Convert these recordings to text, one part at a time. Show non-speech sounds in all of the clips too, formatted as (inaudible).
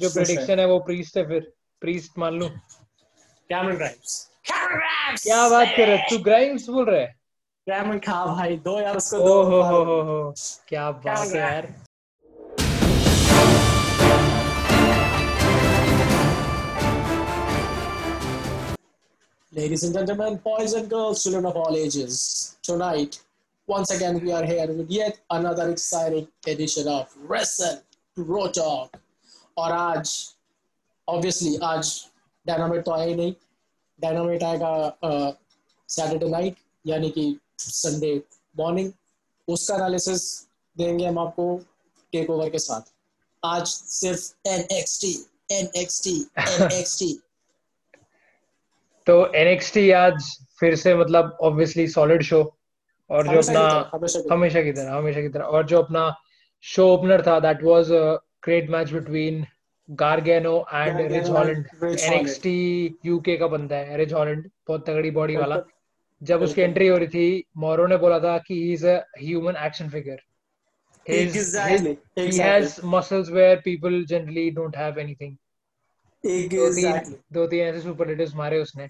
जो प्रेडिक्शन है वो प्रीस्ट है फिर प्रीस्ट मान लूँ कैमरन ग्राइम्स कैमरन ग्राइम्स क्या बात कर रहे तू ग्राइम्स बोल रहा है कैमरन खा भाई दो यार उसको दो हो हो हो हो क्या बात है यार Ladies and gentlemen, boys and girls, children of all ages, tonight, once again, we are here with yet another exciting edition of Wrestle Pro Talk. और आज ऑब्वियसली आज डायनामाइट तो आया ही नहीं। डायनामाइट आएगा सैटरडे नाइट यानी कि संडे मॉर्निंग उसका एनालिसिस देंगे हम आपको टेक ओवर के साथ। आज सिर्फ़ NXT NXT NXT (laughs) तो NXT आज फिर से मतलब ऑब्वियसली सॉलिड शो और जो अपना हमेशा की तरह। हमेशा की तरह और जो अपना शो ओपनर था that was great match between Gargano and Gargano Ridge and Holland NXT UK का बंदा है रिच हॉलैंड बहुत तगड़ी बॉडी वाला। जब उसकी एंट्री हो रही थी मोरो ने बोला था कि he is a human action figure Exactly, he has muscles where people generally don't have anything. दो तीन Exactly. दो तीन ऐसे सुपरलेटिव्स मारे उसने।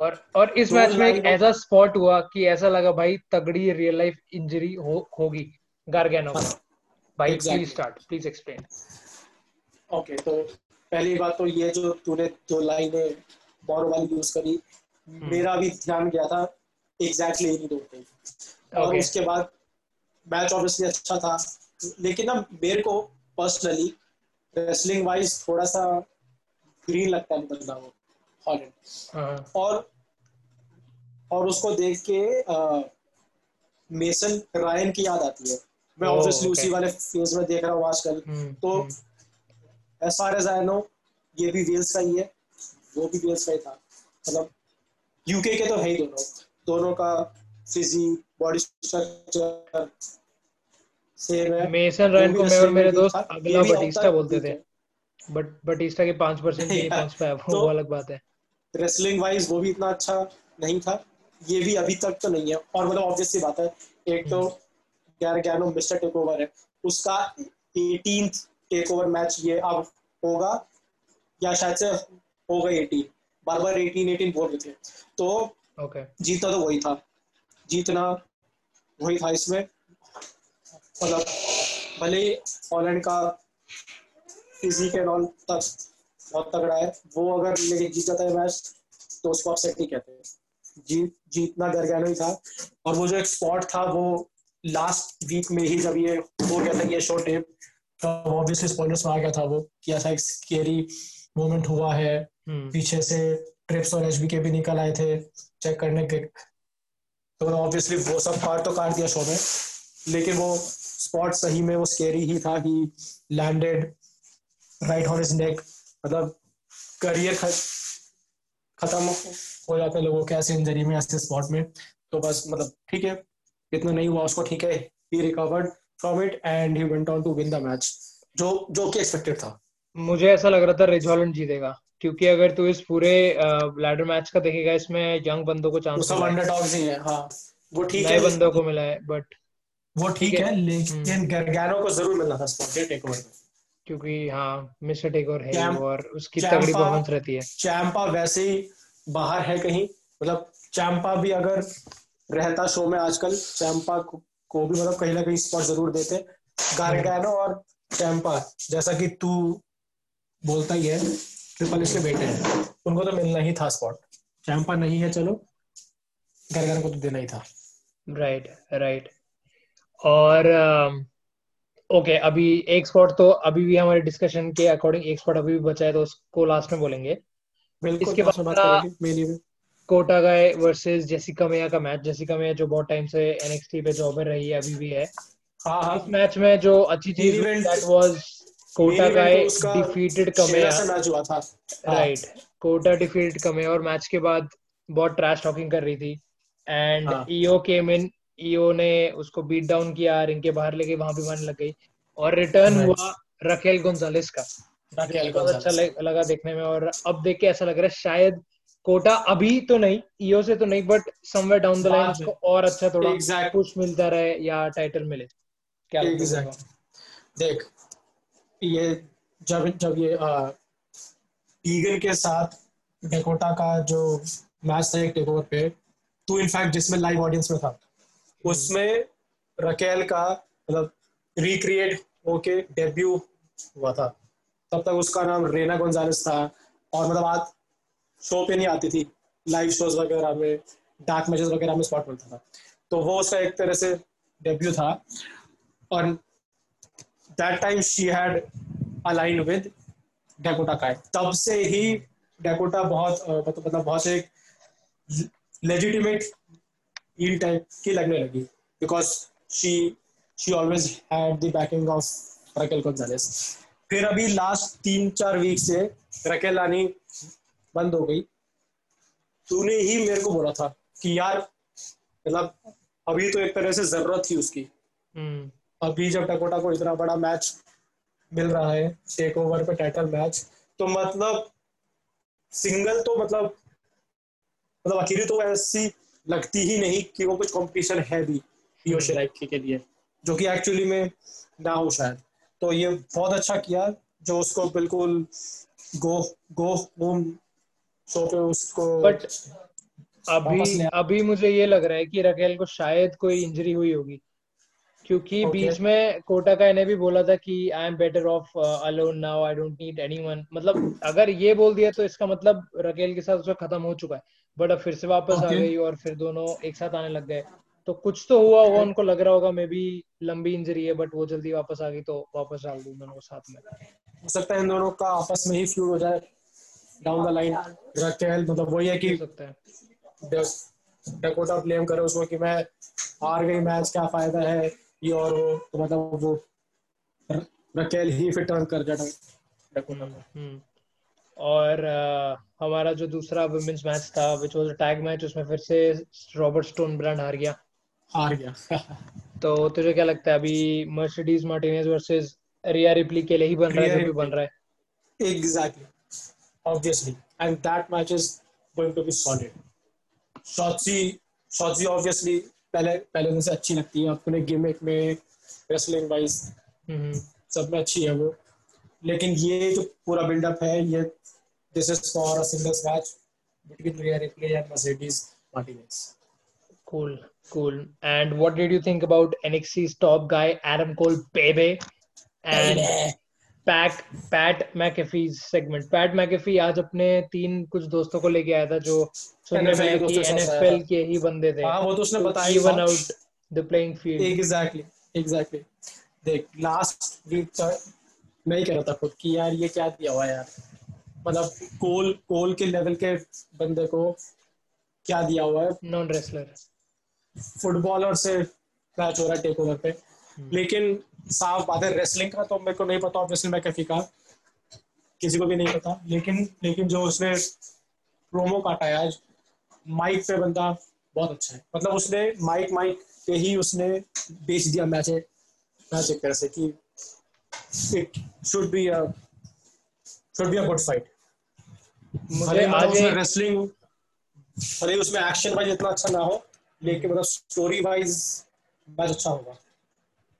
और और इस मैच में एक ऐसा स्पॉट हुआ कि ऐसा लगा भाई तगड़ी रियल लाइफ इंजरी हो होगी गार्गेनो को। भाई Exactly. Please start please explain okay तो पहली बात तो ये जो तूने दो लाइनें मोरो वाली यूज़ करी हम्म। मेरा भी ध्यान गया था एग्जैक्टली इन्हीं दो पे। और उसके बाद मैच ऑब्वियसली अच्छा था लेकिन ना मेरे को पर्सनली रेसलिंग वाइज थोड़ा सा ग्रीन लगता है बंदा वो हॉलैंड और और उसको देख के मेसन रायन की याद आती है। मैं Oh, ऑब्वियसली okay. उसी वाले फ़ेज़ में देख रहा हूँ आजकल तो as far as I know ये भी वेल्स का ही है। वो भी वेल्स का ही था। मतलब यूके के तो है ही दोनों। दोनों का फिजिक बॉडी स्ट्रक्चर सेम है। मेसन रायन वो को मैं और मेरे दोस्त अगला बटिस्टा बोलते थे। बट बटिस्टा के पाँच परसेंट नहीं पहुँच पाया वो तो- वो अलग बात है। रेसलिंग वाइज वो भी इतना अच्छा नहीं था। ये भी अभी तक तो नहीं है। और मतलब ऑब्वियस सी बात है। एक तो गैनो मिस्टर टेक ओवर है। उसका 18th टेक ओवर मैच ये अब होगा या शायद से होगा 18 बार बार 18 18 बोल रहे थे। तो ओके जीता तो वही था। जीतना वही था इसमें। मतलब भले हॉलैंड का फिजिक एंड ऑल तक बहुत तगड़ा है वो अगर लेके जीत जाता है मैच तो उसको अपसेट नहीं कहते। जीत जीतना गरगैनो ही था। और वो जो एक स्पॉट था वो लास्ट वीक में ही जब ये हो गया था ये शो टेप तो ऑब्वियसली स्पॉइलर्स में आ गया था वो कि ऐसा एक स्केरी मोमेंट हुआ है। हम्म। पीछे से ट्रिप्स और एचबी के भी निकल आए थे चेक करने के। तो ऑब्वियसली वो सब पार्ट तो काट दिया शो में लेकिन वो स्पॉट सही में वो स्केरी ही था he landed right on his neck मतलब करियर खत्म हो जाते लोगों के ऐसे इंजरी में ऐसे स्पॉट में। तो बस मतलब ठीक है। इतना नहीं हुआ उसको ठीक है he recovered from it and he went on to win the match जो जो कि एक्सपेक्टेड था। मुझे ऐसा लग रहा था रिच जीतेगा क्योंकि अगर तू इस पूरे लैडर मैच का देखेगा इसमें यंग बंदों को चांस सब है। अंडरडॉग्स ही है हाँ। वो ठीक है बंदों को मिला है बट वो ठीक है। है लेकिन गरगैनो को ज़रूर मिलना था स्पॉट टेक ओवर में क्योंकि हाँ मिस्टर टेकर है और उसकी तगड़ी परफॉर्मेंस रहती है। चैंपा वैसे ही बाहर है कहीं मतलब चैंपा भी अगर रहता शो में आजकल चैम्पा को, भी मतलब कहीं ना कहीं स्पॉट ज़रूर देते गार्गैनो और चैम्पा जैसा कि तू बोलता ही है ट्रिपल एच के बेटे हैं। उनको तो मिलना ही था स्पॉट चैम्पा नहीं है चलो। गार्गैनो को तो देना ही था। राइट राइट और ओके अभी एक स्पॉट तो अभी भी हमारे डिस्कशन के अकॉर्डिंग एक स्पॉट अभी भी बचा है तो उसको लास्ट में बोलेंगे। इसके बाद कोटा गाय वर्सेस जेसिका मेया का मैच जेसिका मेया जो बहुत टाइम से एनएक्सटी पे जॉब में रही है अभी भी है। हाँ हाँ। इस मैच में जो अच्छी चीज़ that was Dakota Main guy तो डिफीटेड कमेया हाँ। राइट कोटा डिफीटेड कमेया और मैच के बाद बहुत ट्रैश टॉकिंग कर रही थी। एंड हाँ। ईओ केम इन ईओ ने उसको बीट डाउन किया रिंग के बाहर लेके वहाँ भी मारने लग गई। और रिटर्न हुआ रकेल गोंजालेस का। राकेल बहुत अच्छा लगा देखने में और अब देख के ऐसा लग रहा है शायद कोटा अभी तो नहीं ईओ से तो नहीं but somewhere down the line उसको और अच्छा थोड़ा Exact- पुश मिलता रहे या टाइटल मिले क्या लगता है Exact. देख ये जब जब ये ईगन के साथ डेकोटा का जो मैच था एक टेक ओवर पे तो इनफैक्ट जिसमें लाइव ऑडियंस में था हम्म। उसमें रकेल का मतलब रिक्रिएट होके डेब्यू हुआ था तब तक उसका नाम रेना गोंजालेस था और मतलब आज शो पे नहीं आती थी। लाइव शोज़ वगैरह में डार्क मैचेस वगैरह में स्पॉट मिलता था। तो वो उसका एक तरह से डेब्यू था। और that time she had align with Dakota Kai तब से ही डेकोटा बहुत मतलब मतलब बहुत एक लेजिटिमेट हील टाइप की लगने लगी। Because she she always had the backing of Raquel Gonzalez फिर अभी लास्ट तीन चार वीक से रकेल आनी बंद हो गई। तूने ही मेरे को बोला था कि यार मतलब अभी तो एक तरह से ज़रूरत थी उसकी। hmm. अभी जब टकोटा को इतना बड़ा मैच मिल रहा है टेक ओवर पे टाइटल मैच तो मतलब सिंगल तो मतलब मतलब अकेली तो ऐसी लगती ही नहीं कि वो कुछ कंपटीशन है भी पियो शिराइकी के लिए जो कि एक्चुअली में ना हो शायद। तो ये बहुत अच्छा किया जो उसको बिल्कुल गो गो होम शो पे उसको बट अभी अभी मुझे ये लग रहा है कि रकेल को शायद कोई इंजरी हुई होगी। क्योंकि okay. बीच में कोटा का ने भी बोला था कि I am better off alone now I don't need anyone मतलब अगर ये बोल दिया तो इसका मतलब रकेल के साथ उसका खत्म हो चुका है। बट अब फिर से वापस okay. आ गई और फिर दोनों एक साथ आने लग गए। तो कुछ तो हुआ होगा उनको लग रहा होगा मे बी लंबी इंजरी है बट वो जल्दी वापस आ गई तो वापस डाल दूँ दोनों को साथ में। हो सकता है इन दोनों का आपस में ही फ्यूड हो जाए। डाउन द लाइन रकेल मतलब वही है कि डकोटा ब्लेम करे उसको कि मैं हार गई मैच क्या फ़ायदा है ये और वो तो मतलब वो रकेल ही फिर टर्न कर जाता हम्म। और uh, हमारा जो दूसरा वुमेन्स मैच था which was a tag match उसमें फिर से रॉबर्ट स्टोन ब्रांड हार गया। हार गया। (laughs) तो तुझे क्या लगता है अभी Mercedes Martinez versus Rhea Ripley के लिए ही बन रहा है जो भी बन रहा है? Exactly obviously and that match is going to be solid Shotzi Shotzi obviously पहले पहले दिन से अच्छी लगती है। अपने गिमिक में रेसलिंग वाइज सब में अच्छी है वो। लेकिन ये जो पूरा बिल्डअप है ये this is for a singles match between Rhea Ripley and Mercedes Martinez cool cool. And what did you think about NXT's top guy Adam Cole baby and Pat Pat McAfee segment Pat McAfee आज अपने तीन कुछ दोस्तों को लेके आया था जो सुनने में कि एनएफएल के ही बंदे थे। हाँ वो तो उसने बताया even out the playing field exactly exactly देख लास्ट वीक तक मैं ही कह रहा था खुद कि यार ये क्या दिया हुआ यार। मतलब कोल कोल के लेवल के बंदे को क्या दिया हुआ है? नॉन रेसलर फुटबॉलर से मैच हो रहा है टेक ओवर पे। हम्म। लेकिन साफ़ बात है रेसलिंग का तो मेरे को नहीं पता ऑब्वियसली मैं कैफी का किसी को भी नहीं पता लेकिन लेकिन जो उसने प्रोमो काटा है आज माइक पे बंदा बहुत अच्छा है। मतलब उसने माइक माइक पे ही उसने बेच दिया मैच मैच एक तरह से कि it should be a should be a good fight आज रेसलिंग भले उसमें एक्शन वाइज इतना अच्छा ना हो लेकिन मतलब स्टोरी वाइज मैच अच्छा होगा।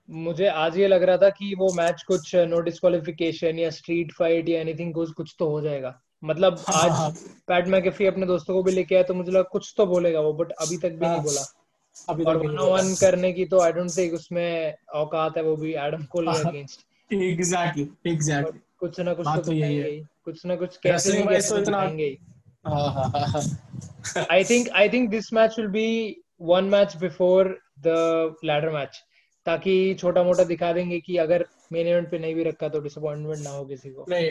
मुझे आज ये लग रहा था कि वो मैच कुछ नो डिस्कालिफिकेशन या स्ट्रीट फाइट या एनीथिंग कुछ कुछ तो हो जाएगा। मतलब हाँ, आज हाँ, पैट मैकेफी अपने दोस्तों को भी लेके आया तो मुझे लगा कुछ तो बोलेगा वो बट अभी तक भी हाँ, नहीं बोला। अभी और वन वन करने की तो आई डोंट थिंक उसमें औकात है वो भी Adam Cole against exactly exactly कुछ ना कुछ तो, तो यही है। कुछ ना कुछ कैसे तो दिखाएँगे I think I think this match will be one match before the ladder match ताकि छोटा मोटा दिखा देंगे कि अगर मेन इवेंट पे नहीं भी रखा तो डिसअपॉइंटमेंट ना हो किसी को। नहीं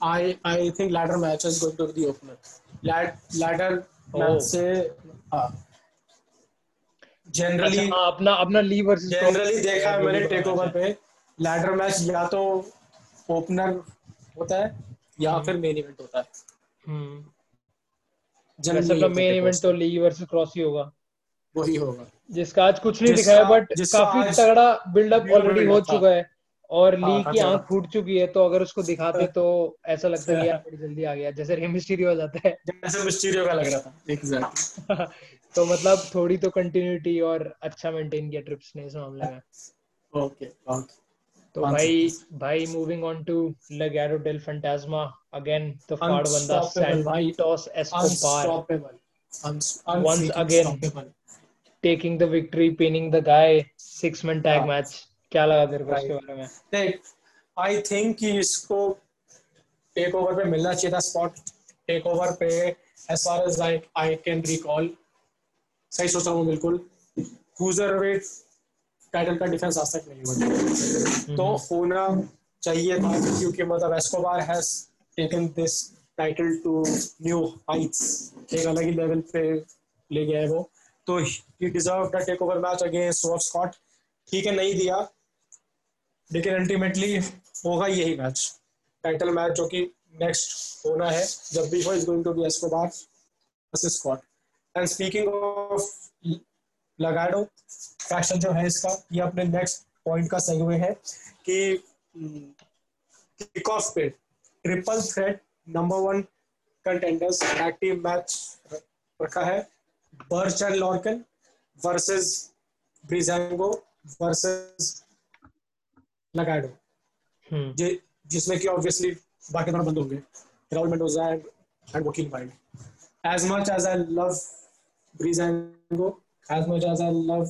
I I think ladder match is going to be the opener ladder match से जनरली अच्छा, हाँ, अपना अपना ली वर्सेस जनरली देखा है मैंने टेक ओवर पे। लैडर मैच या तो ओपनर होता है या हम्म। फिर मेन इवेंट होता है। हम्म। जनरली मेन इवेंट तो ली वर्सेस क्रॉस ही होगा। वही होगा। जिसका आज कुछ नहीं दिखाया बट काफ़ी तगड़ा बिल्डअप ऑलरेडी हो चुका है और ली हाँ, की आँख फूट चुकी है तो अगर उसको दिखाते तो ऐसा लगता है यार बड़ी जल्दी आ गया जैसे हो जाता है। जैसे मिस्टीरियो का लग रहा था। (laughs) तो मतलब थोड़ी तो कंटिन्यूटी और अच्छा मेंटेन किया ट्रिप्स ने इस मामले में। ओके ओके तो भाई भाई moving on to Legado del Fantasma again the फाड़ बंदा Santos Escobar once again taking the victory pinning the guy six man tag yeah. match. क्या लगा तेरे को इसके बारे में? देख आई थिंक कि इसको टेक ओवर पे मिलना चाहिए था स्पॉट टेक ओवर पे as far as I I can recall सही सोच रहा हूँ बिल्कुल। क्रूजर वेट टाइटल का डिफेंस आज तक नहीं हुआ। तो होना चाहिए था क्योंकि मतलब Escobar has taken this title to new heights एक अलग ही लेवल पे ले गया है वो। तो he deserve the take over match against sofa Scott ठीक है, नहीं दिया। लेकिन अल्टीमेटली होगा यही मैच टाइटल मैच जो कि नेक्स्ट होना है। जब भी हो is going to be Escobar versus Scott and speaking of Legado faction जो है इसका, ये अपने नेक्स्ट पॉइंट का सही है कि किक ऑफ़ पे triple threat number one contenders active match रखा है। बर्चन लॉर्कन वर्सेस ब्रिजेंगो वर्सेस लगाडो जिसमें कि ऑब्वियसली बाकी दोनों बंद होंगे राहुल मेंडोजा एंड एंड वकील Wilde as much as I love Breezango, as much as I love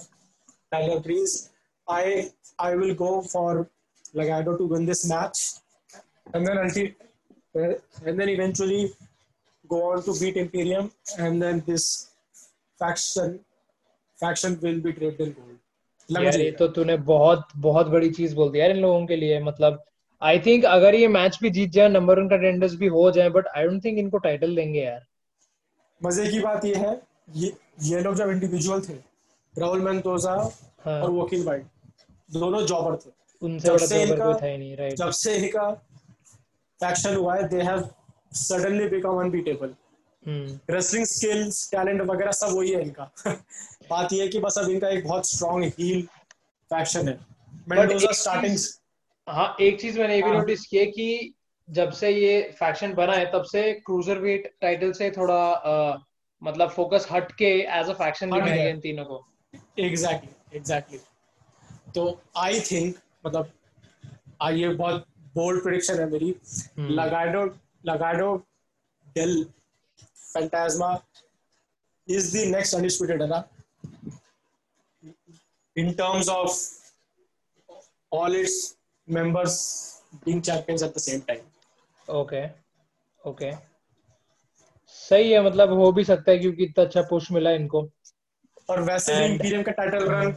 Tyler Breeze, I I will go for Lagado to win this match, and then until and then eventually go on to beat Imperium, and then this faction faction will be draped in gold. यार ये तो तूने बहुत बहुत बड़ी चीज़ बोल दी यार इन लोगों के लिए मतलब आई थिंक अगर ये मैच भी जीत जाए नंबर वन कंटेंडर्स भी हो जाए बट आई डोंट थिंक इनको टाइटल देंगे यार। मज़े की बात ये है ये ये लोग जब इंडिविजुअल थे राहुल मेंतोजा हाँ. और वकील भाई दोनों जॉबर थे। उनसे बड़ा जॉबर कोई था ही नहीं राइट जब से इनका फैक्शन हुआ है they have suddenly become unbeatable wrestling skills talent वगैरह सब वही है इनका। (laughs) बात यह है कि बस अब इनका एक बहुत स्ट्रॉन्ग हील फैक्शन है। मेंडोजा स्टार्टिंग हाँ एक चीज़ मैंने ये भी नोटिस हाँ। किया कि जब से ये फैक्शन बना है तब से क्रूजर वेट टाइटल से थोड़ा आ, मतलब फोकस हट के एज अ फैक्शन भी है इन तीनों को। एग्जैक्टली एग्जैक्टली तो आई थिंक मतलब आ, ये बहुत बोल्ड प्रेडिक्शन है मेरी। Legado Legado del Fantasma is the next undisputed era. In terms of all its members being champions at the same time. Okay. Okay. सही है मतलब हो भी सकता है क्योंकि इतना अच्छा पुश मिला इनको। और वैसे भी इंपीरियम का टाइटल रन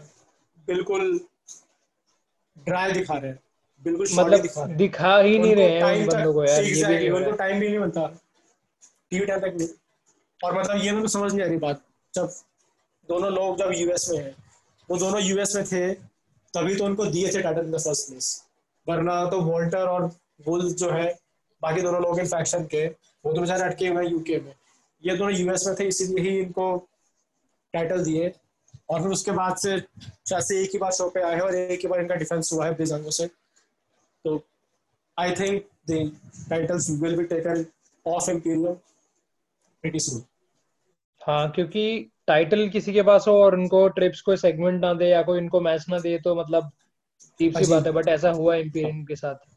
बिल्कुल ड्राई दिखा रहे हैं। बिल्कुल मतलब दिखा, दिखा ही नहीं रहे हैं बंदों को यार ये भी उनको टाइम भी नहीं मिलता टीवी टाइम तक और मतलब ये मेरे को समझ नहीं आ रही बात। जब दोनों लोग जब यूएस में है, वो दोनों यूएस में थे, तभी तो उनको दिए थे title in the first place वरना तो वोल्टर और बुल जो है, बाकी दोनों लोग इन फैक्शन के, वो तो बेचारे अटके हुए हैं यूके में। ये दोनों यूएस में थे, इसीलिए ही इनको टाइटल दिए। और फिर उसके बाद से शायद से एक ही बार शो पे आए और एक ही बार इनका डिफेंस हुआ है ब्रिजांगो से। तो I think the titles be taken off Imperium pretty soon हाँ क्योंकि टाइटल किसी के पास हो और उनको ट्रिप्स कोई सेगमेंट ना दे या कोई इनको मैच ना दे तो मतलब टीप सी बात है बट ऐसा हुआ इंपीरियम के साथ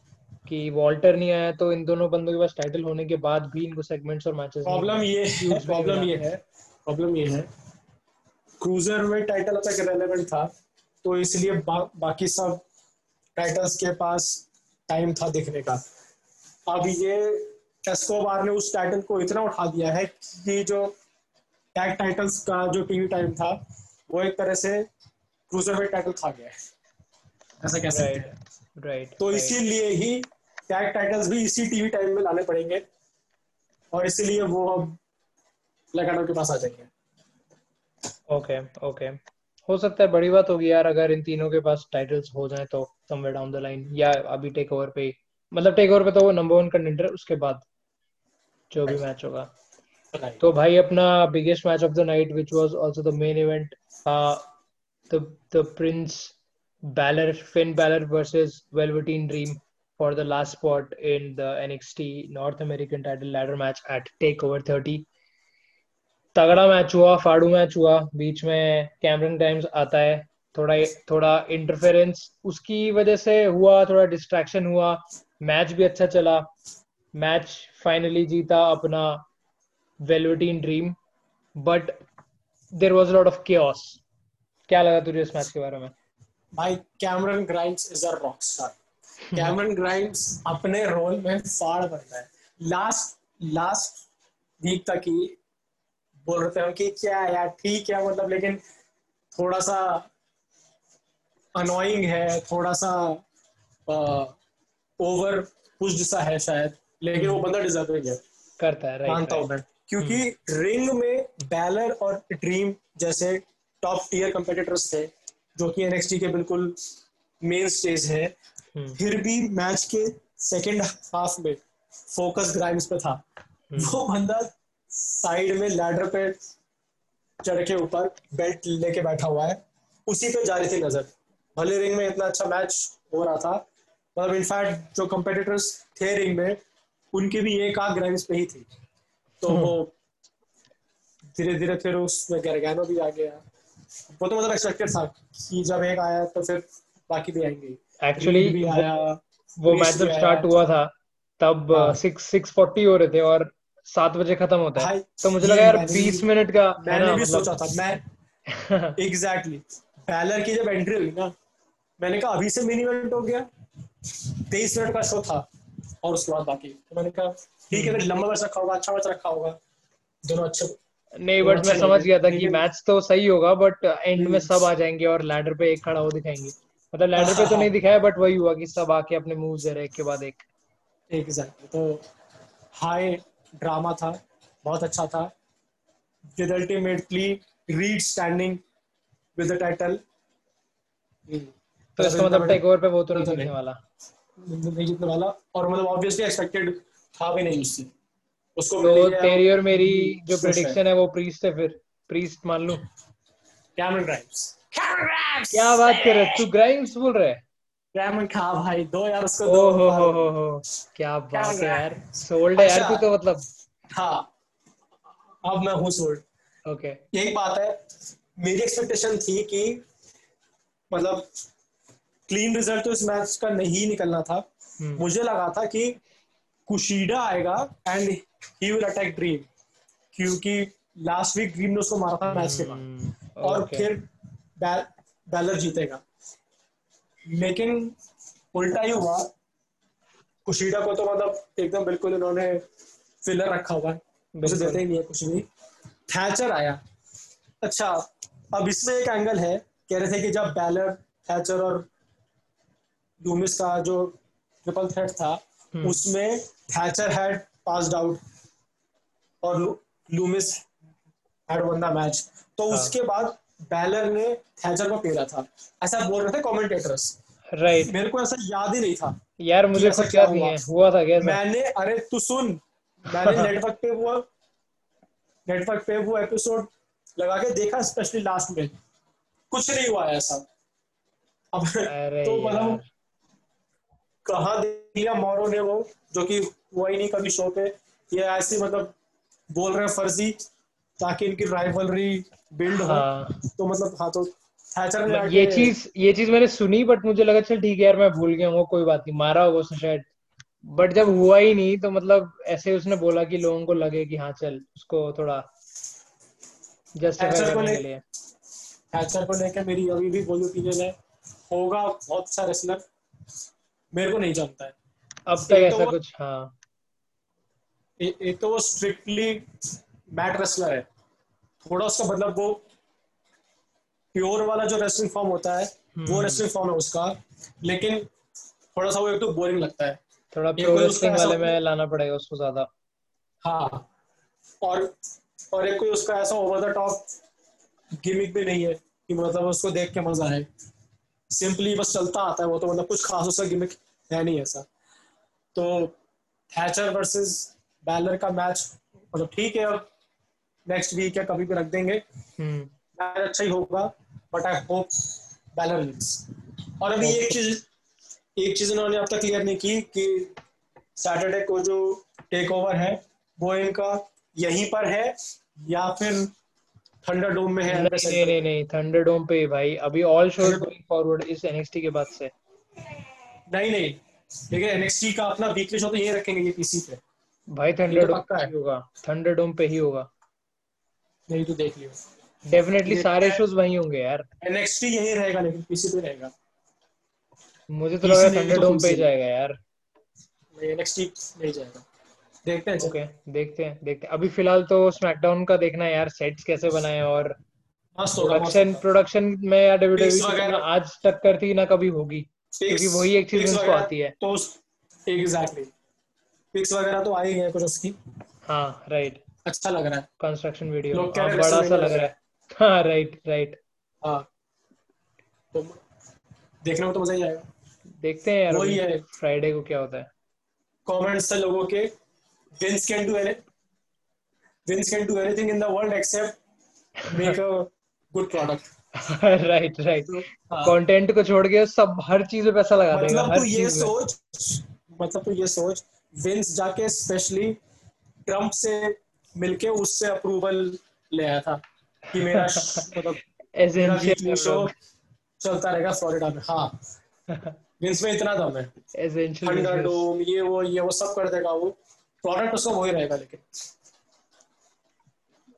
कि वॉल्टर नहीं आया तो इन दोनों बंदों के पास टाइटल होने के बाद भी इनको सेगमेंट्स और मैचेस प्रॉब्लम ये है प्रॉब्लम ये है। प्रॉब्लम ये है। क्रूजर में टाइटल तक रेलेवेंट था तो इसलिए बा, बाकी सब टाइटल्स के पास टाइम था दिखने का। अब ये एस्कोबार ने उस टाइटल को इतना उठा दिया है कि जो टैग टाइटल्स का जो टीवी टाइम था वो एक तरह से क्रूजरवेट टाइटल खा गया है। ऐसा कह सकते हैं राइट तो इसीलिए ही टैग टाइटल्स भी इसी टीवी टाइम में लाने पड़ेंगे और इसीलिए वो अब लगाडो के पास आ जाएँगे। ओके ओके हो सकता है बड़ी बात होगी यार अगर इन तीनों के पास टाइटल्स हो जाए तो समवेयर डाउन द लाइन या अभी टेक ओवर पे मतलब टेक ओवर पे तो वो नंबर वन कंटेंडर उसके बाद जो भी मैच होगा। तो भाई अपना biggest match of the night which was also the main event the the prince Balor Finn Balor versus Velveteen Dream for the last spot in the NXT North American title ladder match at Takeover 30. तगड़ा match हुआ फाड़ू match हुआ। बीच में Cameron times आता है। थोड़ा थोड़ा interference उसकी वजह से हुआ थोड़ा डिस्ट्रैक्शन हुआ। मैच भी अच्छा चला। मैच फाइनली जीता अपना Velveteen Dream but there was lot of chaos क्या लगा तुझे इस मैच के बारे में? भाई Cameron Grimes is a rock star Cameron Grimes अपने रोल में फाड़ बनता है। लास्ट लास्ट वीक तक ही बोल रहे थे कि क्या यार ठीक है मतलब लेकिन थोड़ा सा अनोइंग है थोड़ा सा ओवर पुश्ड सा है शायद। लेकिन वो बंदा डिजर्विंग है करता है मानता हूँ मैं क्योंकि रिंग हम्म। में बैलर और ड्रीम जैसे टॉप टीयर कंपेटिटर्स थे जो कि एनएक्सटी के बिल्कुल मेन स्टेज है। फिर भी मैच के सेकंड हाफ़ में फोकस ग्राइम्स पे था हम्म। वो बंदा साइड में लैडर पे चढ़ के ऊपर बेल्ट लेके बैठा हुआ है उसी पे जा रही थी नज़र भले रिंग में इतना अच्छा मैच हो रहा था मतलब इनफैक्ट जो कंपेटिटर्स थे रिंग में उनकी भी एक आग ग्राइम्स पे ही थी। तो हम्म। वो धीरे धीरे फिर उसमें गैरगैनो भी आ गया। वो तो मतलब एक्सपेक्टेड था कि जब एक आया तो फिर बाकी भी आएँगे। एक्चुअली भी आया वो मैच जब स्टार्ट हुआ था तब सिक्स सिक्स फोर्टी हो रहे थे और सात बजे खत्म होता है। तो मुझे लगा यार बीस मिनट का मैंने भी मतलब सोचा था मैं (laughs) एग्जैक्टली बैलर की जब एंट्री हुई ना मैंने कहा अभी से मिनी इवेंट हो गया। तेईस मिनट का शो था। और उसके बाद बाकी। तो मैंने कहा ठीक है लंबा मैच रखा होगा अच्छा मैच रखा होगा। दोनों अच्छे नहीं बट मैं समझ गया था कि मैच तो सही होगा बट एंड में सब आ जाएँगे और लैडर पे एक खड़ा हो दिखाएँगे। मतलब लैडर पे तो नहीं दिखाया बट वही हुआ कि सब आके अपने मूव दे रहे एक के बाद एक। एग्जैक्टली तो हाई ड्रामा था बहुत अच्छा था। With ultimately Reed standing with the title तो इसका मतलब टेक ओवर पे वो तो नहीं जीतने वाला। नहीं जीतने वाला और मतलब ऑब्वियसली एक्सपेक्टेड था भी नहीं उससे। उसको तो तेरी और मेरी जो प्रेडिक्शन है वो प्रीस्ट है फिर। प्रीस्ट मान लूँ। कैमरन ग्राइम्स कैमरन ग्राइम्स क्या बात कर रहे तू ग्राइम्स बोल रहे है? कैमरन खा भाई दो यार उसको दो। हो हो हो हो। क्या बात है यार। सोल्ड है यार तू तो मतलब। हाँ। अब मैं हूँ सोल्ड ओके यही बात है। मेरी एक्सपेक्टेशन थी कि मतलब क्लीन रिज़ल्ट तो इस मैच का नहीं निकलना था। hmm. मुझे लगा था कि कुशीडा आएगा and he will attack Dream क्योंकि लास्ट वीक ड्रीम ने उसको मारा था मैच के बाद। hmm. और. फिर बैलर जीतेगा। लेकिन उल्टा ही हुआ। कुशीडा को तो मतलब एकदम बिल्कुल इन्होंने फिलर रखा हुआ है। मुझे देते ही नहीं है कुछ भी। थैचर आया। अच्छा अब इसमें एक एंगल है। कह रहे थे कि जब बैलर थैचर और लूमिस का जो ट्रिपल थ्रेट था हम्म। उसमें थैचर हैड पास्ड आउट और Loomis had won the match तो हाँ. उसके बाद बैलर ने थैचर को पेरा था। ऐसा बोल रहे थे कमेंटेटर्स राइट मेरे को ऐसा याद ही नहीं था यार मुझे कुछ याद नहीं है। हुआ था क्या मैंने अरे तू सुन। मैंने (laughs) नेटवर्क पे वो नेटवर्क पे वो एपिसोड लगा के देखा स्पेशली लास्ट में। कुछ नहीं हुआ ऐसा। अब तो मतलब कहा देख लिया मोरो ने वो जो कि हुआ ही नहीं कभी शो पे। ये ऐसी मतलब बोल रहे हैं फर्जी ताकि इनकी राइवलरी बिल्ड हो। हाँ। तो मतलब हाँ तो थैचर ने ये चीज़ ये चीज़ मैंने सुनी बट मुझे लगा चल ठीक है यार मैं भूल गया हूँ कोई बात नहीं मारा होगा उसने शायद। बट जब हुआ ही नहीं तो मतलब ऐसे उसने बोला कि लोगों को लगे कि हाँ चल उसको थोड़ा जस्टिफाई करने के लिए। थैचर को लेकर मेरी अभी भी बोली ओपिनियन है। होगा बहुत अच्छा रेसलर मेरे को नहीं जानता है। अब तक ऐसा तो कुछ हाँ। एक तो वो स्ट्रिक्टली मैट रेसलर है। थोड़ा उसका मतलब वो प्योर वाला जो रेसलिंग फॉर्म होता है वो रेसलिंग हम्म। फॉर्म है उसका। लेकिन थोड़ा सा वो एक तो बोरिंग लगता है। थोड़ा प्योर रेसलिंग वाले में लाना पड़ेगा उसको ज़्यादा। हाँ। और और एक कोई उसका ऐसा ओवर द टॉप गिमिक भी नहीं है कि मतलब उसको देख के मज़ा आए। सिंपली बस चलता आता है वो तो मतलब कुछ खास उसका गिमिक है नहीं ऐसा। तो थैचर वर्सेस बैलर का मैच मतलब ठीक है अब नेक्स्ट वीक या कभी भी रख देंगे। हम्म। मैच अच्छा ही होगा but I hope Balor wins और अभी एक चीज़ एक चीज़ इन्होंने अब तक क्लियर नहीं की कि सैटरडे को जो टेक ओवर है वो इनका यहीं पर है या फिर थंडर डोम में है नहीं नहीं नहीं नहीं थंडर डोम पे भाई। अभी ऑल शोज़ गोइंग फॉरवर्ड इस एनएक्सटी के बाद से। नहीं नहीं। लेकिन एनएक्सटी का अपना वीकली शो तो ये रखेंगे ये पीसी पे। भाई थंडर डोम पे ही होगा। थंडर डोम पे ही होगा। नहीं तो देख लियो। डेफिनेटली सारे शोज़ वहीं होंगे यार। एनएक्सटी यही रहेगा लेकिन पीसी पे रहेगा। मुझे तो लगा थंडर डोम पे जाएगा यार। नहीं एनएक्सटी नहीं जाएगा। देखते हैं ओके देखते हैं देखते हैं। अभी फ़िलहाल तो स्मैकडाउन का देखना है यार सेट्स कैसे बनाए और प्रोडक्शन प्रोडक्शन में या डब्ल्यूडब्ल्यू आज टक्कर थी ना कभी होगी क्योंकि वही एक चीज़ उनको आती है। तो एग्जैक्टली पिक्स वगैरह तो आ ही कुछ उसकी। हाँ राइट अच्छा लग रहा है। कंस्ट्रक्शन वीडियो हाँ, बड़ा सा लग रहा है। हाँ राइट राइट हाँ। तो देखने में तो मज़ा ही आएगा। देखते हैं यार वही है। फ्राइडे को क्या होता है। कमेंट्स थे लोगों के। Vince can do anything. Vince can do anything in the world except make a good product. Right right content को छोड़ के सब हर चीज़ में पैसा लगा देगा मतलब तू ये सोच मतलब तू ये सोच विंस जाके स्पेशली ट्रंप से मिलके उससे अप्रूवल ले आया था कि मेरा (laughs) मतलब एसेंशियल शो चलता रहेगा फ्लोरिडा में। हाँ। (laughs) विंस में इतना दम है। एसेंशियल डोम ये वो ये वो सब कर देगा वो। प्रोडक्ट उसका वही रहेगा लेकिन।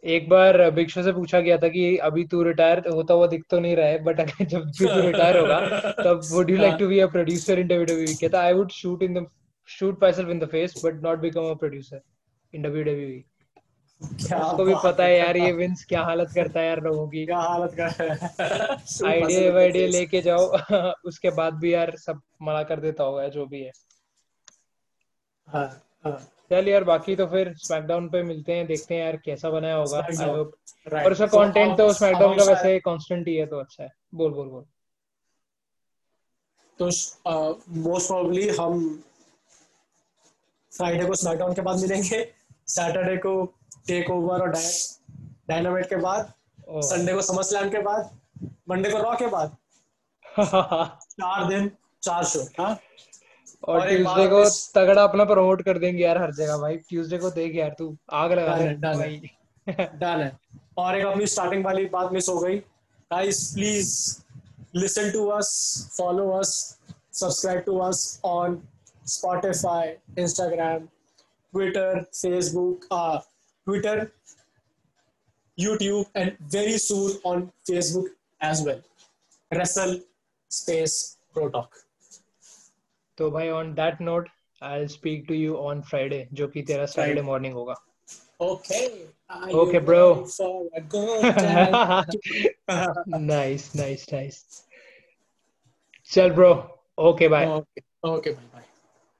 एक बार बिग शो से पूछा गया था कि अभी तू रिटायर होता हुआ दिख तो नहीं रहा है बट अगर जब भी तू रिटायर होगा तब would you like to be a producer in WWE कहता I would shoot in the shoot myself in the face but not become a producer in WWE उसको भी पता है यार ये विंस क्या हालत करता है यार लोगों की। क्या हालत कर आइडिया वाइडिया लेके जाओ। (laughs) उसके बाद भी यार सब मना कर देता होगा जो भी है। हाँ हाँ। चल यार बाकी तो फिर स्मैकडाउन पे मिलते हैं देखते हैं यार कैसा बनाया होगा और उसका कंटेंट तो स्मैकडाउन का वैसे कांस्टेंट ही है तो अच्छा है। बोल बोल बोल। तो मोस्ट प्रोबेबली हम फ्राइडे को स्मैकडाउन के बाद मिलेंगे सैटरडे को टेक ओवर और डायनामाइट के बाद संडे को समर स्लैम के बाद मंडे को रॉ के बाद। (laughs) चार दिन चार शो हाँ? और ट्यूसडे को तगड़ा अपना प्रमोट कर देंगे यार हर जगह भाई। ट्यूसडे को देख यार तू आग लगा दे भाई। (laughs) डन है। और एक अपनी स्टार्टिंग वाली बात मिस हो गई। Guys please listen to us follow us subscribe to us on Spotify, Instagram, Twitter, Facebook, uh, Twitter, YouTube, and very soon on Facebook as well. Wrestle Space Pro Talk. तो भाई on that note I will speak to you on Friday जो कि तेरा Saturday morning होगा। Okay okay bro nice nice nice चल bro okay bye okay bye bye